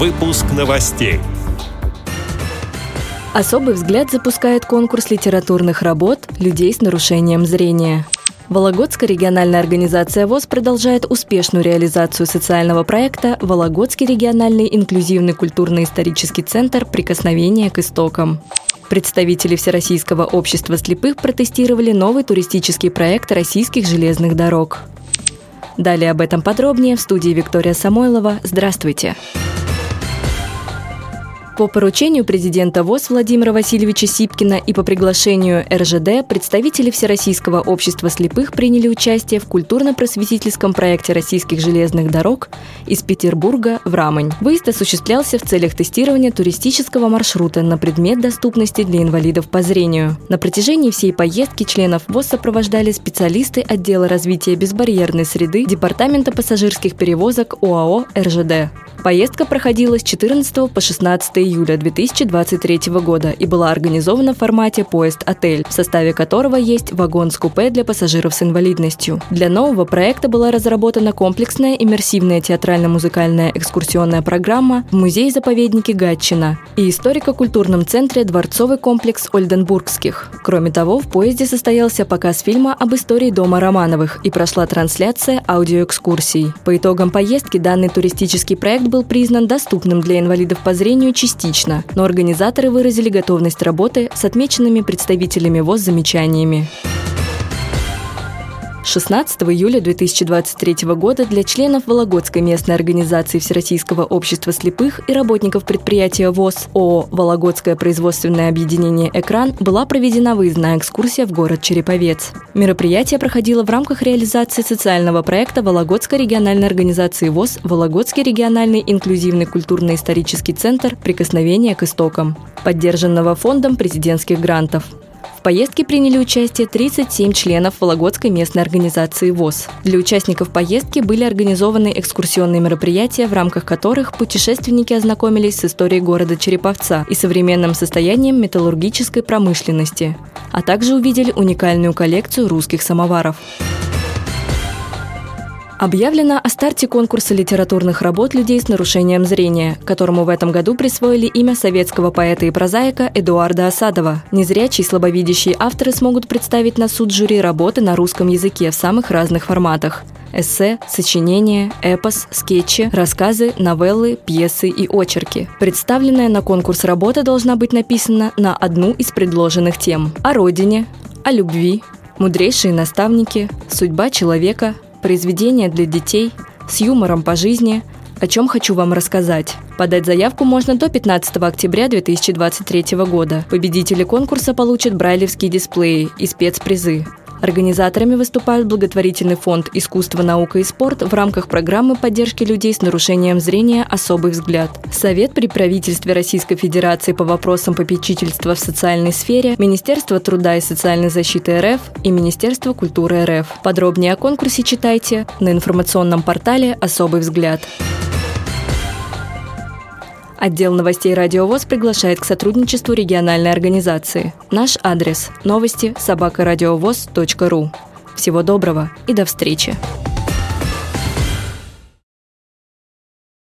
Выпуск новостей. Особый взгляд запускает конкурс литературных работ людей с нарушением зрения. Вологодская региональная организация ВОЗ продолжает успешную реализацию социального проекта «Вологодский региональный инклюзивный культурно-исторический центр «Прикосновение к истокам». Представители Всероссийского общества слепых протестировали новый туристический проект российских железных дорог. Далее об этом подробнее в студии Виктория Самойлова. Здравствуйте! Здравствуйте! По поручению президента ВОЗ Владимира Васильевича Сипкина и по приглашению РЖД представители Всероссийского общества слепых приняли участие в культурно-просветительском проекте российских железных дорог из Петербурга в Рамань. Выезд осуществлялся в целях тестирования туристического маршрута на предмет доступности для инвалидов по зрению. На протяжении всей поездки членов ВОЗ сопровождали специалисты отдела развития безбарьерной среды Департамента пассажирских перевозок ОАО «РЖД». Поездка проходила с 14 по 16 июля 2023 года и была организована в формате «Поезд-отель», в составе которого есть вагон с купе для пассажиров с инвалидностью. Для нового проекта была разработана комплексная иммерсивная театрально-музыкальная экскурсионная программа в музее-заповеднике Гатчина и историко-культурном центре «Дворцовый комплекс Ольденбургских». Кроме того, в поезде состоялся показ фильма об истории дома Романовых и прошла трансляция аудиоэкскурсий. По итогам поездки данный туристический проект был признан доступным для инвалидов по зрению частично, но организаторы выразили готовность работы с отмеченными представителями ВОЗ замечаниями. 16 июля 2023 года для членов Вологодской местной организации Всероссийского общества слепых и работников предприятия ВОЗ ООО «Вологодское производственное объединение «Экран» была проведена выездная экскурсия в город Череповец. Мероприятие проходило в рамках реализации социального проекта Вологодской региональной организации ВОЗ «Вологодский региональный инклюзивный культурно-исторический центр «Прикосновение к истокам», поддержанного фондом президентских грантов. В поездке приняли участие 37 членов Вологодской местной организации ВОЗ. Для участников поездки были организованы экскурсионные мероприятия, в рамках которых путешественники ознакомились с историей города Череповца и современным состоянием металлургической промышленности, а также увидели уникальную коллекцию русских самоваров. Объявлено о старте конкурса литературных работ людей с нарушением зрения, которому в этом году присвоили имя советского поэта и прозаика Эдуарда Осадова. Незрячие и слабовидящие авторы смогут представить на суд жюри работы на русском языке в самых разных форматах эссе, сочинения, эпос, скетчи, рассказы, новеллы, пьесы и очерки. Представленная на конкурс работа должна быть написана на одну из предложенных тем – о родине, о любви, мудрейшие наставники, судьба человека, произведение для детей, с юмором по жизни, о чем хочу вам рассказать. Подать заявку можно до 15 октября 2023 года. Победители конкурса получат брайлевские дисплеи и спецпризы. Организаторами выступают благотворительный фонд «Искусство, наука и спорт» в рамках программы поддержки людей с нарушением зрения «Особый взгляд». Совет при правительстве Российской Федерации по вопросам попечительства в социальной сфере, Министерство труда и социальной защиты РФ и Министерство культуры РФ. Подробнее о конкурсе читайте на информационном портале «Особый взгляд». Отдел новостей «Радио ВОЗ» приглашает к сотрудничеству региональной организации. Наш адрес – новости собакарадиовоз.ру. Всего доброго и до встречи!